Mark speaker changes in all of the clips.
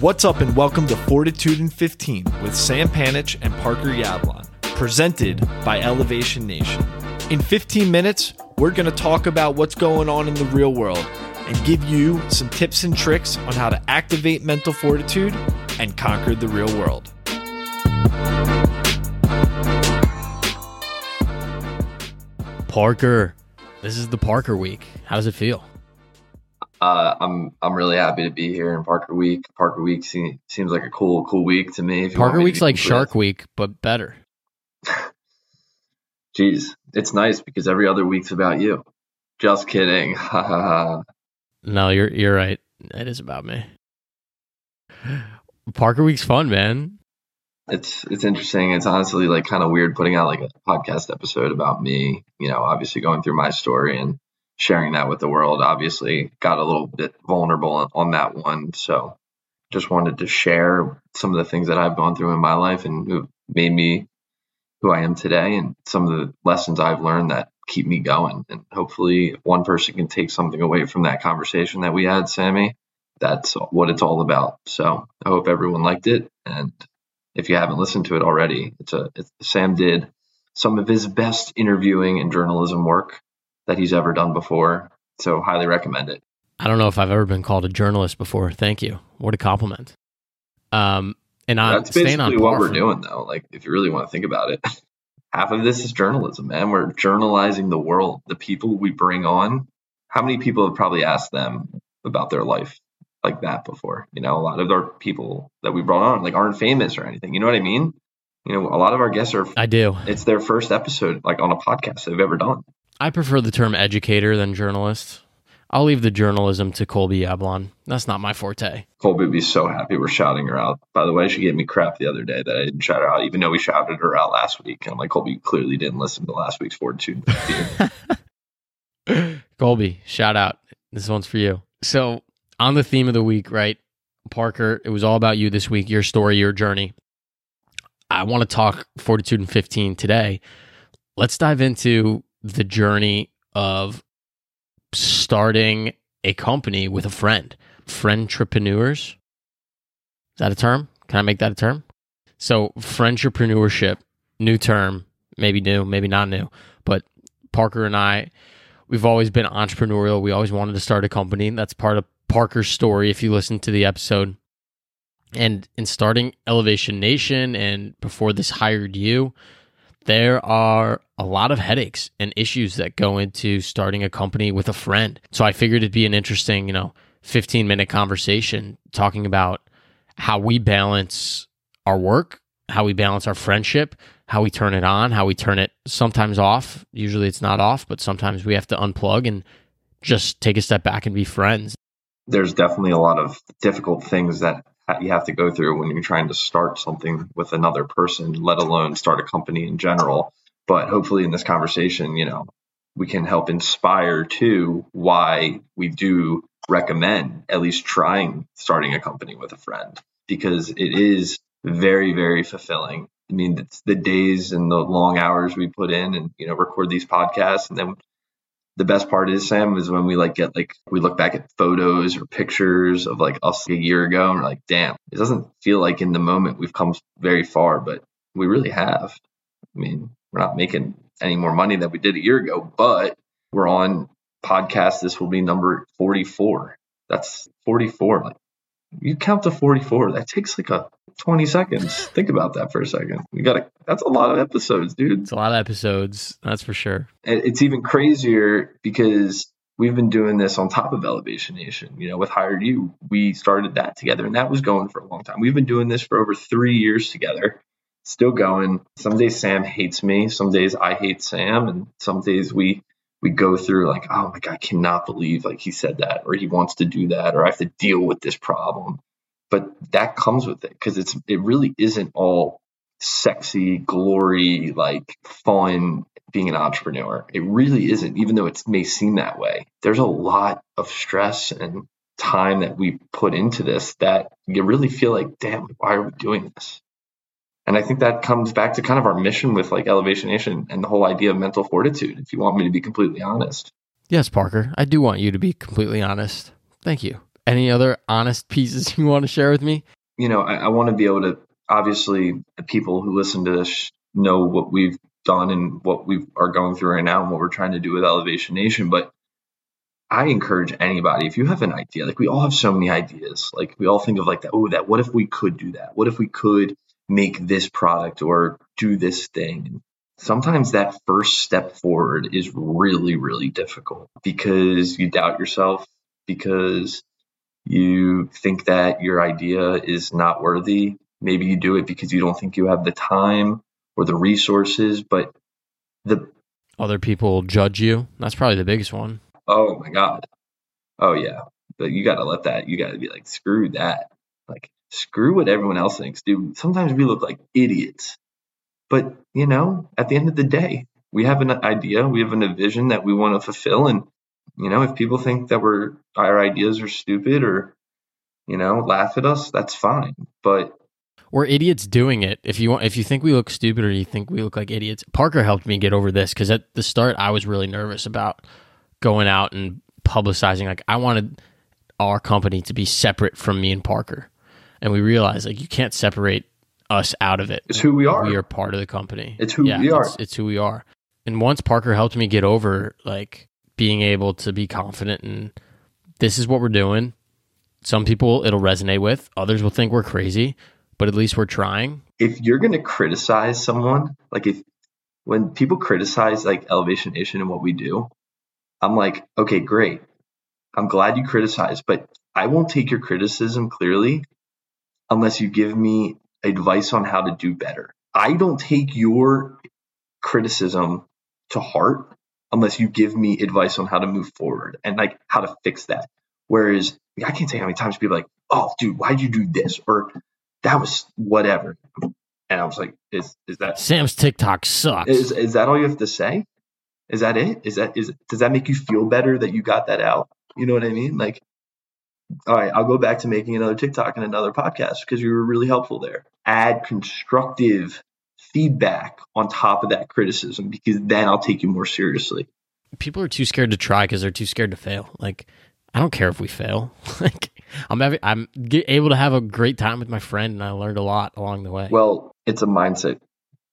Speaker 1: What's up, and welcome to Fortitude in 15 with Sam Panich and Parker Yablon, presented by Elevation Nation. In 15 minutes, we're going to talk about what's going on in the real world and give you some tips and tricks on how to activate mental fortitude and conquer the real world.
Speaker 2: Parker, this is the Parker week. How does it feel?
Speaker 3: Uh, I'm I'm really happy to be here in Parker Week. Parker Week se- seems like a cool cool week to me.
Speaker 2: Parker Week's like Shark Week, but better.
Speaker 3: Jeez, it's nice because every other week's about you. Just kidding.
Speaker 2: no, you're you're right. It is about me. Parker Week's fun, man.
Speaker 3: It's it's interesting. It's honestly like kind of weird putting out like a podcast episode about me. You know, obviously going through my story and sharing that with the world. Obviously, got a little bit vulnerable on that one. So just wanted to share some of the things that I've gone through in my life and made me who I am today and some of the lessons I've learned that keep me going. And hopefully, one person can take something away from that conversation that we had, Sammy. That's what it's all about. So I hope everyone liked it. And if you haven't listened to it already, it's a it's, Sam did some of his best interviewing and journalism work that he's ever done before. So highly recommend it.
Speaker 2: I don't know if I've ever been called a journalist before. Thank you. What a compliment. Um, and I'm
Speaker 3: that's basically what we're doing though. Like if you really want to think about it, half of this is journalism, man. We're journalizing the world. The people we bring on. How many people have probably asked them about their life like that before? You know, a lot of our people that we brought on like aren't famous or anything. You know what I mean? You know, a lot of our guests are.
Speaker 2: I do.
Speaker 3: It's their first episode like on a podcast they've ever done.
Speaker 2: I prefer the term educator than journalist. I'll leave the journalism to Colby Yablon. That's not my forte.
Speaker 3: Colby would be so happy we're shouting her out. By the way, she gave me crap the other day that I didn't shout her out, even though we shouted her out last week. And I'm like, Colby clearly didn't listen to last week's Fortitude.
Speaker 2: Colby, shout out. This one's for you. So, on the theme of the week, right? Parker, it was all about you this week, your story, your journey. I want to talk Fortitude in 15 today. Let's dive into the journey of starting a company with a friend. Friendtrepreneurs. Is that a term? Can I make that a term? So, friendtrepreneur, new term, maybe new, maybe not new, but Parker and I, we've always been entrepreneurial. We always wanted to start a company. That's part of Parker's story if you listen to the episode. And in starting Elevation Nation and before this hired you, there are a lot of headaches and issues that go into starting a company with a friend. So I figured it'd be an interesting, you know, 15 minute conversation talking about how we balance our work, how we balance our friendship, how we turn it on, how we turn it sometimes off. Usually it's not off, but sometimes we have to unplug and just take a step back and be friends.
Speaker 3: There's definitely a lot of difficult things that you have to go through when you're trying to start something with another person, let alone start a company in general. But hopefully, in this conversation, you know, we can help inspire to why we do recommend at least trying starting a company with a friend because it is very, very fulfilling. I mean, it's the days and the long hours we put in and, you know, record these podcasts and then the best part is Sam is when we like get like we look back at photos or pictures of like us a year ago and we're like, damn, it doesn't feel like in the moment we've come very far, but we really have. I mean, we're not making any more money than we did a year ago, but we're on podcast. This will be number 44. That's 44. Like you count to 44. That takes like a 20 seconds. Think about that for a second. You got to, that's a lot of episodes, dude.
Speaker 2: It's a lot of episodes. That's for sure.
Speaker 3: It's even crazier because we've been doing this on top of Elevation Nation. You know, with Hired You, we started that together and that was going for a long time. We've been doing this for over three years together, still going. Some days Sam hates me, some days I hate Sam, and some days we we go through like, oh my god, I cannot believe like he said that, or he wants to do that, or I have to deal with this problem. But that comes with it because it's it really isn't all sexy glory like fun being an entrepreneur. It really isn't even though it may seem that way. There's a lot of stress and time that we put into this that you really feel like damn why are we doing this and i think that comes back to kind of our mission with like elevation nation and the whole idea of mental fortitude if you want me to be completely honest
Speaker 2: yes parker i do want you to be completely honest thank you Any other honest pieces you want to share with me?
Speaker 3: You know, I, I want to be able to. Obviously, the people who listen to this know what we've done and what we are going through right now and what we're trying to do with Elevation Nation. But I encourage anybody, if you have an idea, like we all have so many ideas. Like we all think of like that, oh, that what if we could do that? What if we could make this product or do this thing? Sometimes that first step forward is really, really difficult because you doubt yourself, because you think that your idea is not worthy. Maybe you do it because you don't think you have the time or the resources, but the
Speaker 2: other people judge you. That's probably the biggest one.
Speaker 3: Oh my god. Oh yeah. But you got to let that. You got to be like, screw that. Screw what everyone else thinks, dude. Sometimes we look like idiots, but you know, at the end of the day, we have an idea, we have a vision that we want to fulfill, and you know, if people think that we're our ideas are stupid or you know laugh at us, that's fine. But
Speaker 2: we're idiots doing it. If you want, if you think we look stupid or you think we look like idiots, Parker helped me get over this because at the start I was really nervous about going out and publicizing. Like I wanted our company to be separate from me and Parker, and we realized like you can't separate us out of it.
Speaker 3: It's who we are.
Speaker 2: We are part of the company.
Speaker 3: It's who yeah, we are.
Speaker 2: It's, it's who we are. And once Parker helped me get over like being able to be confident and this is what we're doing. Some people it'll resonate with, others will think we're crazy, but at least we're trying.
Speaker 3: If you're going to criticize someone, like if when people criticize like Elevation Nation and what we do, I'm like, okay, great. I'm glad you criticize, but I won't take your criticism clearly unless you give me advice on how to do better. I don't take your criticism to heart unless you give me advice on how to move forward and like how to fix that. Whereas I can't you how many times people are like, oh, dude, why'd you do this? Or that was whatever. And I was like, is is that
Speaker 2: Sam's TikTok sucks?
Speaker 3: Is is that all you have to say? Is that it? Is that is does that make you feel better that you got that out? You know what I mean? Like, all right, I'll go back to making another TikTok and another podcast because you were really helpful there. Add constructive feedback on top of that criticism because then I'll take you more seriously.
Speaker 2: People are too scared to try because they're too scared to fail. Like, I don't care if we fail. like, I'm having, I'm able to have a great time with my friend, and I learned a lot along the way.
Speaker 3: Well, it's a mindset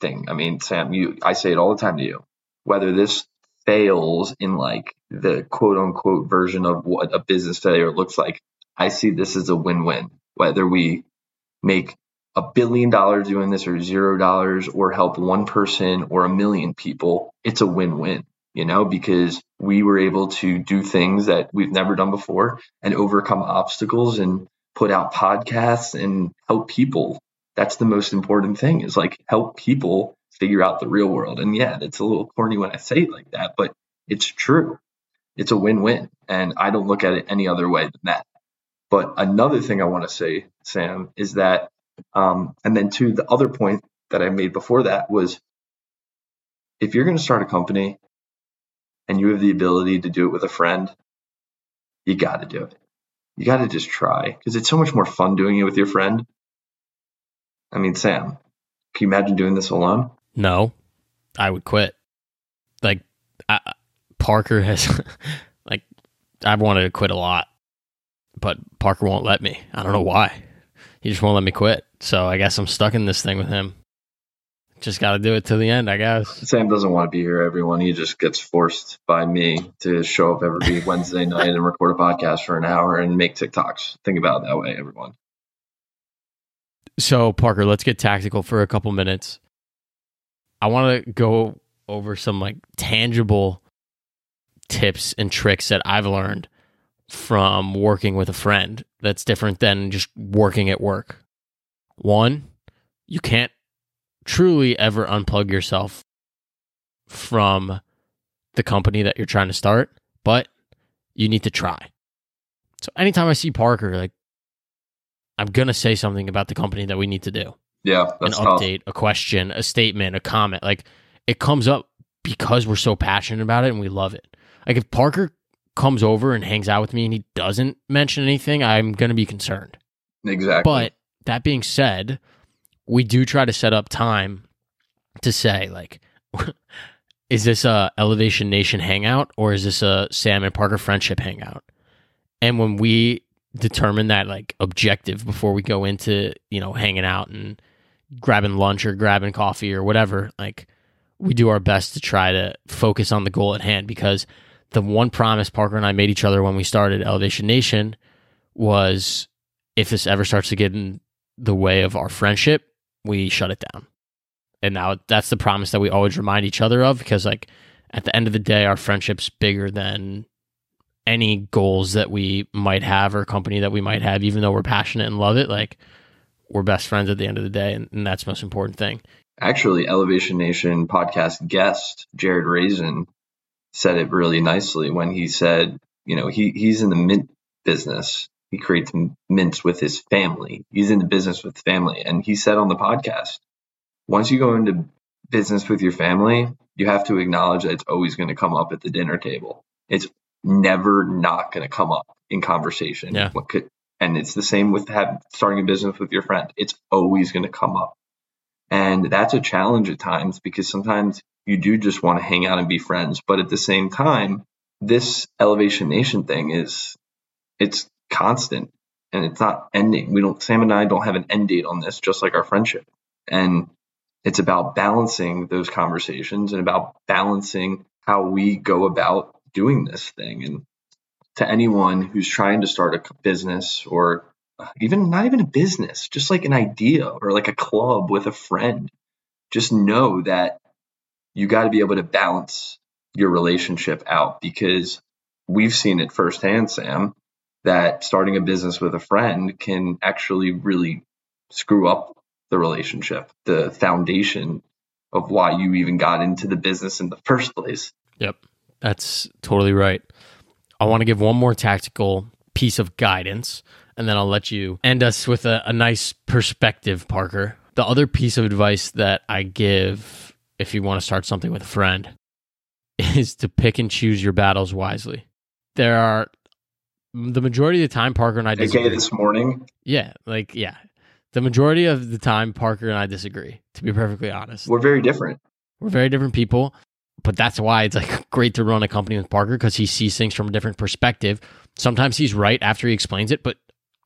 Speaker 3: thing. I mean, Sam, you, I say it all the time to you whether this fails in like the quote unquote version of what a business failure looks like, I see this as a win win. Whether we make a billion dollars doing this or zero dollars or help one person or a million people, it's a win win, you know, because we were able to do things that we've never done before and overcome obstacles and put out podcasts and help people. That's the most important thing is like help people figure out the real world. And yeah, it's a little corny when I say it like that, but it's true. It's a win win. And I don't look at it any other way than that. But another thing I want to say, Sam, is that, um, and then to the other point that I made before that was if you're going to start a company and you have the ability to do it with a friend, you got to do it. You got to just try because it's so much more fun doing it with your friend. I mean, Sam, can you imagine doing this alone?
Speaker 2: No, I would quit. Like I, Parker has, like I've wanted to quit a lot, but Parker won't let me. I don't know why. He just won't let me quit. So I guess I'm stuck in this thing with him. Just got to do it to the end, I guess.
Speaker 3: Sam doesn't want to be here, everyone. He just gets forced by me to show up every Wednesday night and record a podcast for an hour and make TikToks. Think about it that way, everyone.
Speaker 2: So, Parker, let's get tactical for a couple minutes. I want to go over some like tangible tips and tricks that I've learned from working with a friend that's different than just working at work. One, you can't truly ever unplug yourself from the company that you're trying to start, but you need to try. So anytime I see Parker, like I'm gonna say something about the company that we need to do.
Speaker 3: Yeah,
Speaker 2: an update, tough. a question, a statement, a comment. Like it comes up because we're so passionate about it and we love it. Like if Parker comes over and hangs out with me and he doesn't mention anything, I'm going to be concerned.
Speaker 3: Exactly.
Speaker 2: But that being said, we do try to set up time to say like is this a Elevation Nation hangout or is this a Sam and Parker friendship hangout? And when we determine that like objective before we go into you know hanging out and grabbing lunch or grabbing coffee or whatever like we do our best to try to focus on the goal at hand because the one promise Parker and I made each other when we started Elevation Nation was if this ever starts to get in the way of our friendship, we shut it down. And now that's the promise that we always remind each other of because like at the end of the day our friendship's bigger than any goals that we might have or company that we might have even though we're passionate and love it like we're best friends at the end of the day and, and that's the most important thing
Speaker 3: actually elevation nation podcast guest jared raisin said it really nicely when he said you know he, he's in the mint business he creates mints with his family he's in the business with family and he said on the podcast once you go into business with your family you have to acknowledge that it's always going to come up at the dinner table it's never not going to come up in conversation.
Speaker 2: Yeah.
Speaker 3: What could, and it's the same with have, starting a business with your friend. It's always going to come up. And that's a challenge at times because sometimes you do just want to hang out and be friends. But at the same time, this Elevation Nation thing is, it's constant and it's not ending. We don't, Sam and I don't have an end date on this, just like our friendship. And it's about balancing those conversations and about balancing how we go about doing this thing. And to anyone who's trying to start a business or even not even a business, just like an idea or like a club with a friend, just know that you got to be able to balance your relationship out because we've seen it firsthand, Sam, that starting a business with a friend can actually really screw up the relationship, the foundation of why you even got into the business in the first place.
Speaker 2: Yep. That's totally right. I want to give one more tactical piece of guidance, and then I'll let you end us with a, a nice perspective, Parker. The other piece of advice that I give if you want to start something with a friend is to pick and choose your battles wisely. There are the majority of the time Parker and I
Speaker 3: disagree. Okay, this morning.
Speaker 2: Yeah, like yeah. The majority of the time Parker and I disagree, to be perfectly honest.
Speaker 3: We're very different.
Speaker 2: We're very different people but that's why it's like great to run a company with Parker because he sees things from a different perspective. Sometimes he's right after he explains it, but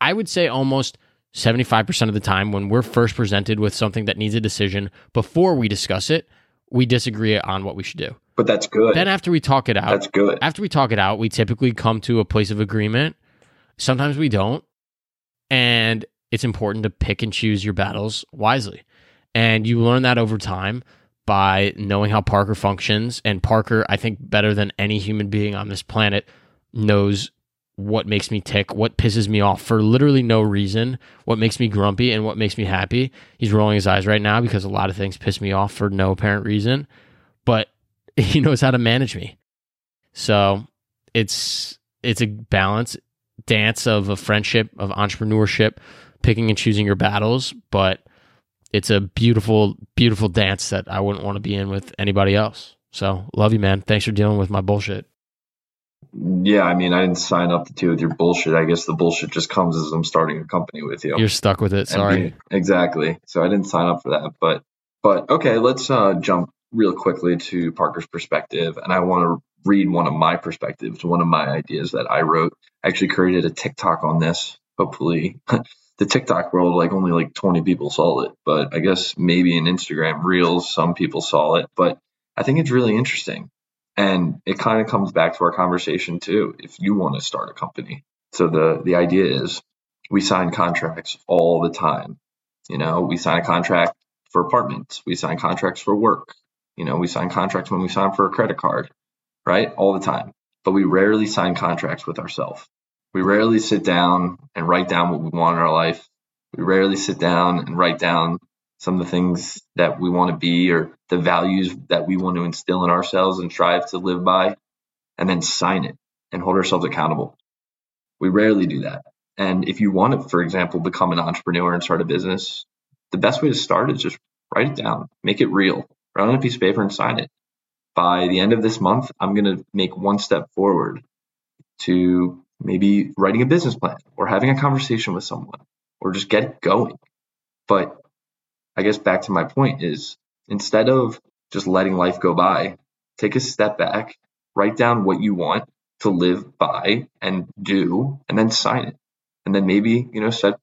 Speaker 2: I would say almost 75% of the time when we're first presented with something that needs a decision before we discuss it, we disagree on what we should do.
Speaker 3: But that's good.
Speaker 2: Then after we talk it out,
Speaker 3: that's good.
Speaker 2: After we talk it out, we typically come to a place of agreement. Sometimes we don't. And it's important to pick and choose your battles wisely. And you learn that over time by knowing how Parker functions. And Parker, I think, better than any human being on this planet, knows what makes me tick, what pisses me off for literally no reason, what makes me grumpy and what makes me happy. He's rolling his eyes right now because a lot of things piss me off for no apparent reason, but he knows how to manage me. So it's it's a balance dance of a friendship, of entrepreneurship, picking and choosing your battles, but it's a beautiful, beautiful dance that I wouldn't want to be in with anybody else. So love you, man. Thanks for dealing with my bullshit.
Speaker 3: Yeah, I mean, I didn't sign up to deal with your bullshit. I guess the bullshit just comes as I'm starting a company with you.
Speaker 2: You're stuck with it. Sorry.
Speaker 3: Exactly. So I didn't sign up for that. But but okay, let's uh, jump real quickly to Parker's perspective, and I want to read one of my perspectives, one of my ideas that I wrote. I actually created a TikTok on this. Hopefully, the TikTok world, like only like 20 people saw it, but I guess maybe in Instagram Reels, some people saw it. But I think it's really interesting. And it kind of comes back to our conversation too. If you want to start a company, so the the idea is we sign contracts all the time. You know, we sign a contract for apartments, we sign contracts for work. You know, we sign contracts when we sign for a credit card, right? All the time. But we rarely sign contracts with ourselves. We rarely sit down and write down what we want in our life. We rarely sit down and write down some of the things that we want to be or the values that we want to instill in ourselves and strive to live by, and then sign it and hold ourselves accountable. We rarely do that. And if you want to, for example, become an entrepreneur and start a business, the best way to start is just write it down, make it real, write on a piece of paper and sign it. By the end of this month, I'm going to make one step forward to maybe writing a business plan or having a conversation with someone or just get going. But I guess back to my point is instead of just letting life go by, take a step back, write down what you want to live by and do, and then sign it.
Speaker 4: and then maybe you know set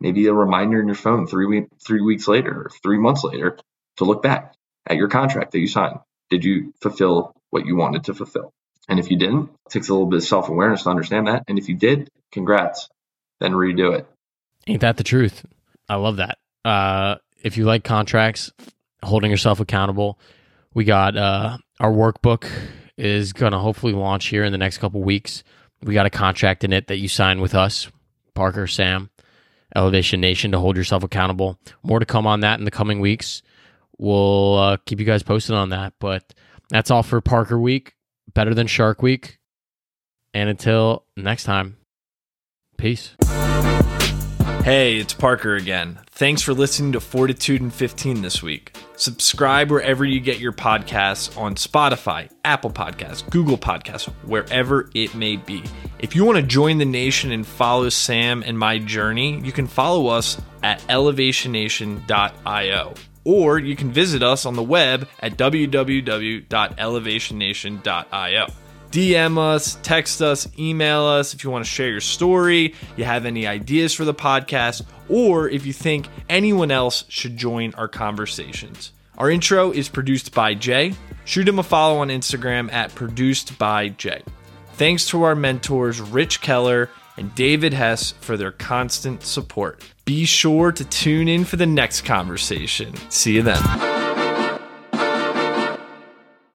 Speaker 4: maybe a reminder in your phone three week three weeks later or three months later to look back at your contract that you signed. Did you fulfill what you wanted to fulfill? And if you didn't, it takes a little bit of self awareness to understand that. And if you did, congrats. Then redo it.
Speaker 2: Ain't that the truth? I love that. Uh, if you like contracts, holding yourself accountable, we got uh, our workbook is going to hopefully launch here in the next couple weeks. We got a contract in it that you sign with us, Parker, Sam, Elevation Nation, to hold yourself accountable. More to come on that in the coming weeks. We'll uh, keep you guys posted on that. But that's all for Parker Week. Better than Shark Week. And until next time, peace.
Speaker 3: Hey, it's Parker again. Thanks for listening to Fortitude in 15 this week. Subscribe wherever you get your podcasts on Spotify, Apple Podcasts, Google Podcasts, wherever it may be. If you want to join the nation and follow Sam and my journey, you can follow us at elevationnation.io or you can visit us on the web at www.elevationnation.io. DM us, text us, email us if you want to share your story, you have any ideas for the podcast, or if you think anyone else should join our conversations. Our intro is produced by Jay. Shoot him a follow on Instagram at produced by Jay. Thanks to our mentors, Rich Keller and David Hess, for their constant support. Be sure to tune in for the next conversation. See you then.